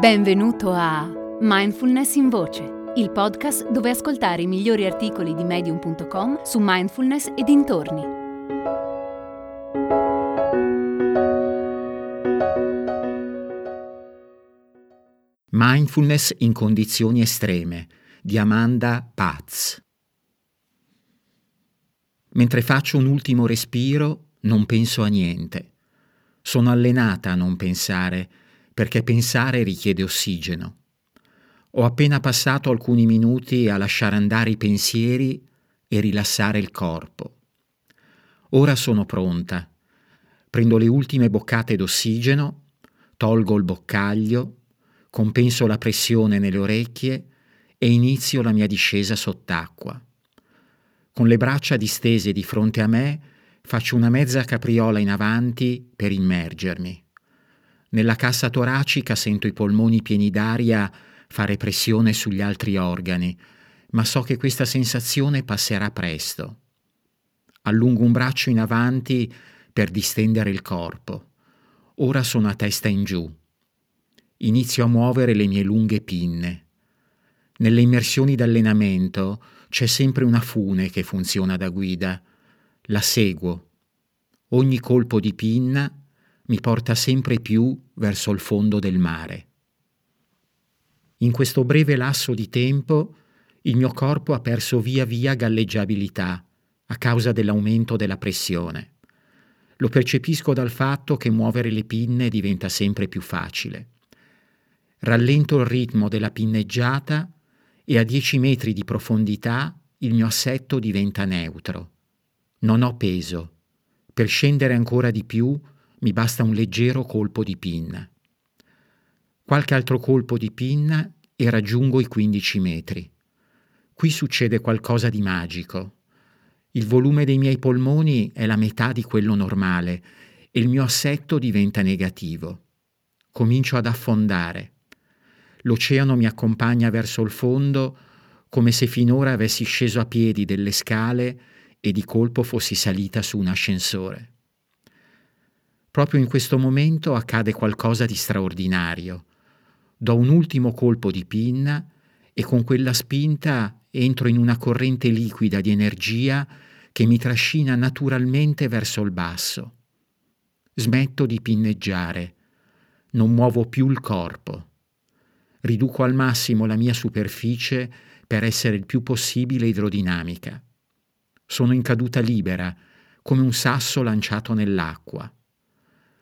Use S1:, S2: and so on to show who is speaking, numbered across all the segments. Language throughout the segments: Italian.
S1: Benvenuto a Mindfulness in Voce, il podcast dove ascoltare i migliori articoli di medium.com su mindfulness e dintorni.
S2: Mindfulness in condizioni estreme di Amanda Paz. Mentre faccio un ultimo respiro, non penso a niente. Sono allenata a non pensare perché pensare richiede ossigeno. Ho appena passato alcuni minuti a lasciare andare i pensieri e rilassare il corpo. Ora sono pronta. Prendo le ultime boccate d'ossigeno, tolgo il boccaglio, compenso la pressione nelle orecchie e inizio la mia discesa sott'acqua. Con le braccia distese di fronte a me, faccio una mezza capriola in avanti per immergermi. Nella cassa toracica sento i polmoni pieni d'aria fare pressione sugli altri organi, ma so che questa sensazione passerà presto. Allungo un braccio in avanti per distendere il corpo. Ora sono a testa in giù. Inizio a muovere le mie lunghe pinne. Nelle immersioni d'allenamento c'è sempre una fune che funziona da guida. La seguo. Ogni colpo di pinna mi porta sempre più verso il fondo del mare. In questo breve lasso di tempo il mio corpo ha perso via via galleggiabilità a causa dell'aumento della pressione. Lo percepisco dal fatto che muovere le pinne diventa sempre più facile. Rallento il ritmo della pinneggiata e a 10 metri di profondità il mio assetto diventa neutro. Non ho peso. Per scendere ancora di più mi basta un leggero colpo di pinna. Qualche altro colpo di pinna e raggiungo i 15 metri. Qui succede qualcosa di magico. Il volume dei miei polmoni è la metà di quello normale e il mio assetto diventa negativo. Comincio ad affondare. L'oceano mi accompagna verso il fondo come se finora avessi sceso a piedi delle scale e di colpo fossi salita su un ascensore. Proprio in questo momento accade qualcosa di straordinario. Do un ultimo colpo di pinna e con quella spinta entro in una corrente liquida di energia che mi trascina naturalmente verso il basso. Smetto di pinneggiare, non muovo più il corpo. Riduco al massimo la mia superficie per essere il più possibile idrodinamica. Sono in caduta libera, come un sasso lanciato nell'acqua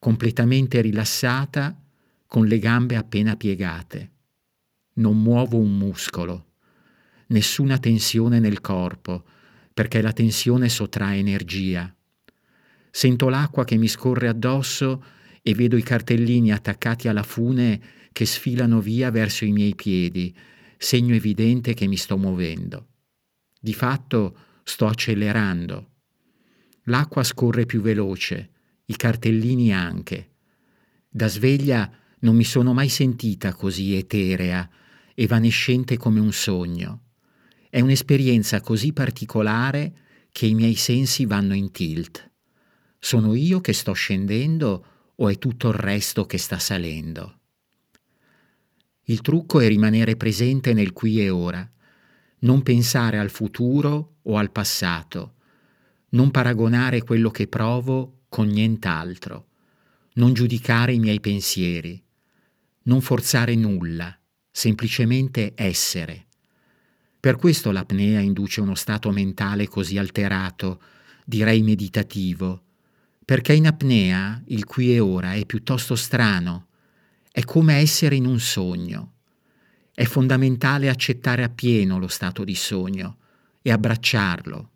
S2: completamente rilassata, con le gambe appena piegate. Non muovo un muscolo, nessuna tensione nel corpo, perché la tensione sottrae energia. Sento l'acqua che mi scorre addosso e vedo i cartellini attaccati alla fune che sfilano via verso i miei piedi, segno evidente che mi sto muovendo. Di fatto sto accelerando. L'acqua scorre più veloce, i cartellini anche. Da sveglia non mi sono mai sentita così eterea, evanescente come un sogno. È un'esperienza così particolare che i miei sensi vanno in tilt. Sono io che sto scendendo o è tutto il resto che sta salendo? Il trucco è rimanere presente nel qui e ora, non pensare al futuro o al passato, non paragonare quello che provo con nient'altro, non giudicare i miei pensieri, non forzare nulla, semplicemente essere. Per questo l'apnea induce uno stato mentale così alterato, direi meditativo, perché in apnea il qui e ora è piuttosto strano, è come essere in un sogno. È fondamentale accettare appieno lo stato di sogno e abbracciarlo,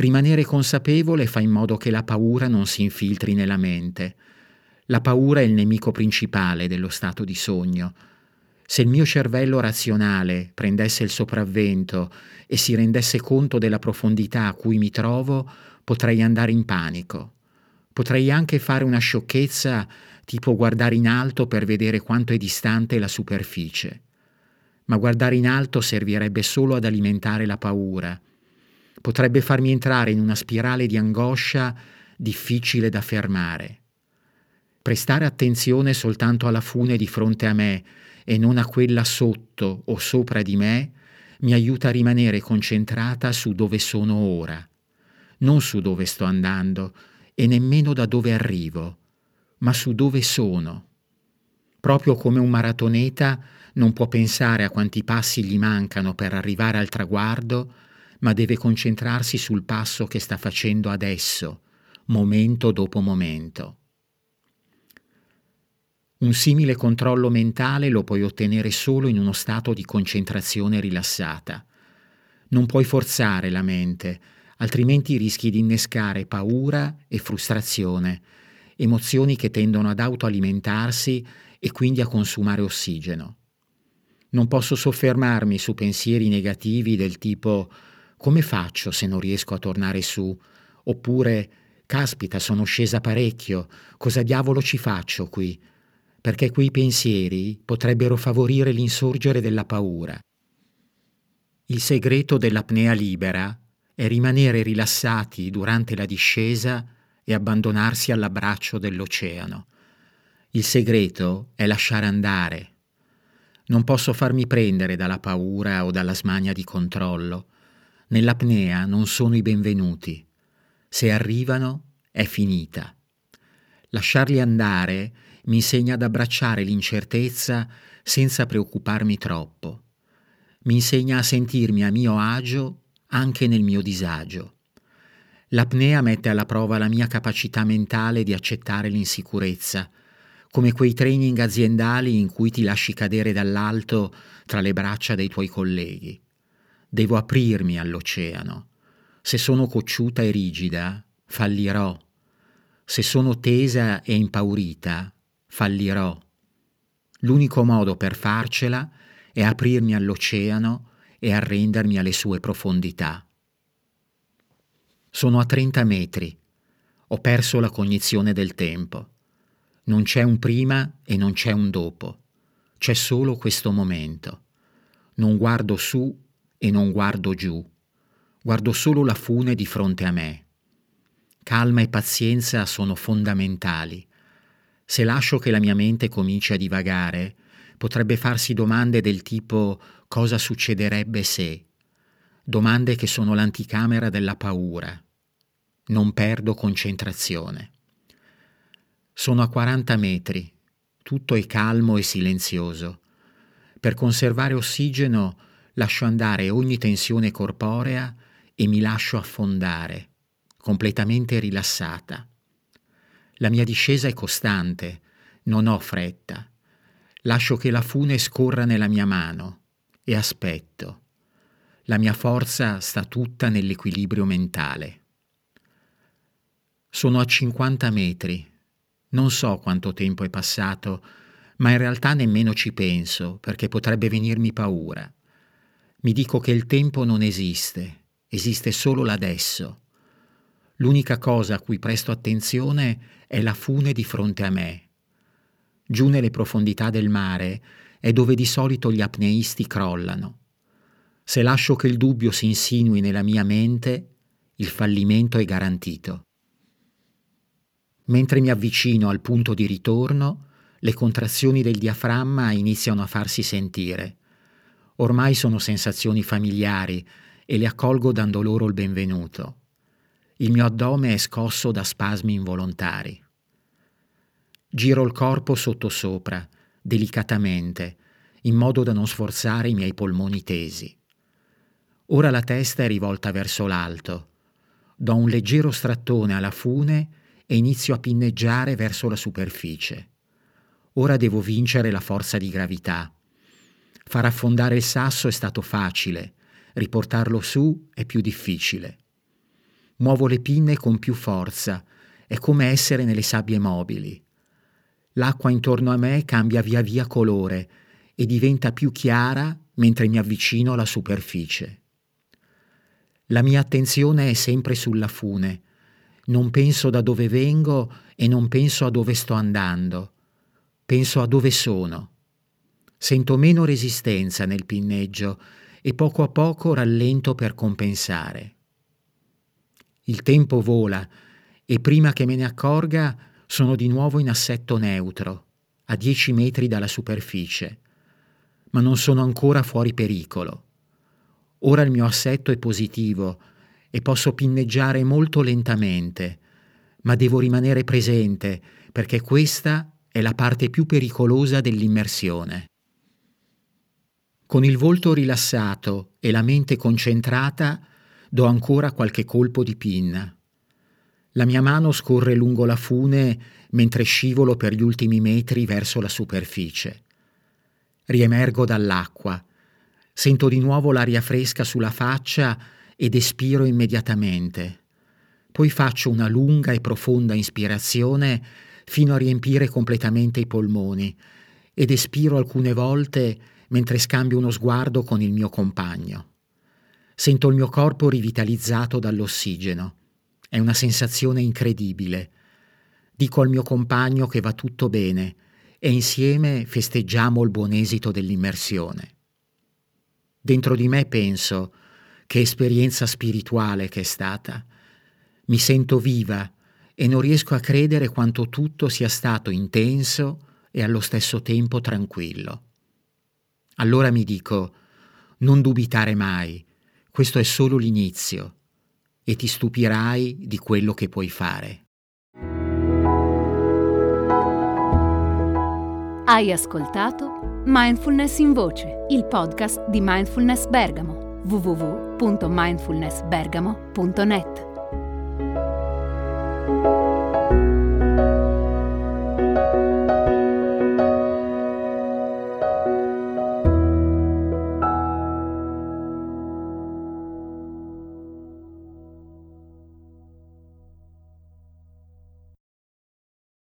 S2: Rimanere consapevole fa in modo che la paura non si infiltri nella mente. La paura è il nemico principale dello stato di sogno. Se il mio cervello razionale prendesse il sopravvento e si rendesse conto della profondità a cui mi trovo, potrei andare in panico. Potrei anche fare una sciocchezza tipo guardare in alto per vedere quanto è distante la superficie. Ma guardare in alto servirebbe solo ad alimentare la paura potrebbe farmi entrare in una spirale di angoscia difficile da fermare. Prestare attenzione soltanto alla fune di fronte a me e non a quella sotto o sopra di me mi aiuta a rimanere concentrata su dove sono ora, non su dove sto andando e nemmeno da dove arrivo, ma su dove sono. Proprio come un maratoneta non può pensare a quanti passi gli mancano per arrivare al traguardo, ma deve concentrarsi sul passo che sta facendo adesso, momento dopo momento. Un simile controllo mentale lo puoi ottenere solo in uno stato di concentrazione rilassata. Non puoi forzare la mente, altrimenti rischi di innescare paura e frustrazione, emozioni che tendono ad autoalimentarsi e quindi a consumare ossigeno. Non posso soffermarmi su pensieri negativi del tipo come faccio se non riesco a tornare su? Oppure caspita, sono scesa parecchio, cosa diavolo ci faccio qui? perché quei pensieri potrebbero favorire l'insorgere della paura. Il segreto dell'apnea libera è rimanere rilassati durante la discesa e abbandonarsi all'abbraccio dell'oceano. Il segreto è lasciare andare. Non posso farmi prendere dalla paura o dalla smania di controllo. Nell'apnea non sono i benvenuti. Se arrivano, è finita. Lasciarli andare mi insegna ad abbracciare l'incertezza senza preoccuparmi troppo. Mi insegna a sentirmi a mio agio anche nel mio disagio. L'apnea mette alla prova la mia capacità mentale di accettare l'insicurezza, come quei training aziendali in cui ti lasci cadere dall'alto tra le braccia dei tuoi colleghi. Devo aprirmi all'oceano. Se sono cocciuta e rigida, fallirò. Se sono tesa e impaurita, fallirò. L'unico modo per farcela è aprirmi all'oceano e arrendermi alle sue profondità. Sono a 30 metri. Ho perso la cognizione del tempo. Non c'è un prima e non c'è un dopo. C'è solo questo momento. Non guardo su e non guardo giù. Guardo solo la fune di fronte a me. Calma e pazienza sono fondamentali se lascio che la mia mente cominci a divagare, potrebbe farsi domande del tipo cosa succederebbe se, domande che sono l'anticamera della paura. Non perdo concentrazione. Sono a 40 metri, tutto è calmo e silenzioso. Per conservare ossigeno lascio andare ogni tensione corporea e mi lascio affondare, completamente rilassata. La mia discesa è costante, non ho fretta. Lascio che la fune scorra nella mia mano e aspetto. La mia forza sta tutta nell'equilibrio mentale. Sono a 50 metri. Non so quanto tempo è passato, ma in realtà nemmeno ci penso, perché potrebbe venirmi paura. Mi dico che il tempo non esiste, esiste solo l'adesso. L'unica cosa a cui presto attenzione è la fune di fronte a me. Giù nelle profondità del mare è dove di solito gli apneisti crollano. Se lascio che il dubbio si insinui nella mia mente, il fallimento è garantito. Mentre mi avvicino al punto di ritorno, le contrazioni del diaframma iniziano a farsi sentire. Ormai sono sensazioni familiari e le accolgo dando loro il benvenuto. Il mio addome è scosso da spasmi involontari. Giro il corpo sottosopra, delicatamente, in modo da non sforzare i miei polmoni tesi. Ora la testa è rivolta verso l'alto. Do un leggero strattone alla fune e inizio a pinneggiare verso la superficie. Ora devo vincere la forza di gravità. Far affondare il sasso è stato facile, riportarlo su è più difficile. Muovo le pinne con più forza, è come essere nelle sabbie mobili. L'acqua intorno a me cambia via via colore e diventa più chiara mentre mi avvicino alla superficie. La mia attenzione è sempre sulla fune. Non penso da dove vengo e non penso a dove sto andando. Penso a dove sono. Sento meno resistenza nel pinneggio e poco a poco rallento per compensare. Il tempo vola e prima che me ne accorga sono di nuovo in assetto neutro, a 10 metri dalla superficie, ma non sono ancora fuori pericolo. Ora il mio assetto è positivo e posso pinneggiare molto lentamente, ma devo rimanere presente perché questa è la parte più pericolosa dell'immersione. Con il volto rilassato e la mente concentrata do ancora qualche colpo di pinna. La mia mano scorre lungo la fune mentre scivolo per gli ultimi metri verso la superficie. Riemergo dall'acqua, sento di nuovo l'aria fresca sulla faccia ed espiro immediatamente. Poi faccio una lunga e profonda ispirazione fino a riempire completamente i polmoni ed espiro alcune volte mentre scambio uno sguardo con il mio compagno. Sento il mio corpo rivitalizzato dall'ossigeno. È una sensazione incredibile. Dico al mio compagno che va tutto bene e insieme festeggiamo il buon esito dell'immersione. Dentro di me penso che esperienza spirituale che è stata. Mi sento viva e non riesco a credere quanto tutto sia stato intenso e allo stesso tempo tranquillo. Allora mi dico, non dubitare mai, questo è solo l'inizio e ti stupirai di quello che puoi fare.
S1: Hai ascoltato Mindfulness in Voce, il podcast di Mindfulness Bergamo, www.mindfulnessbergamo.net.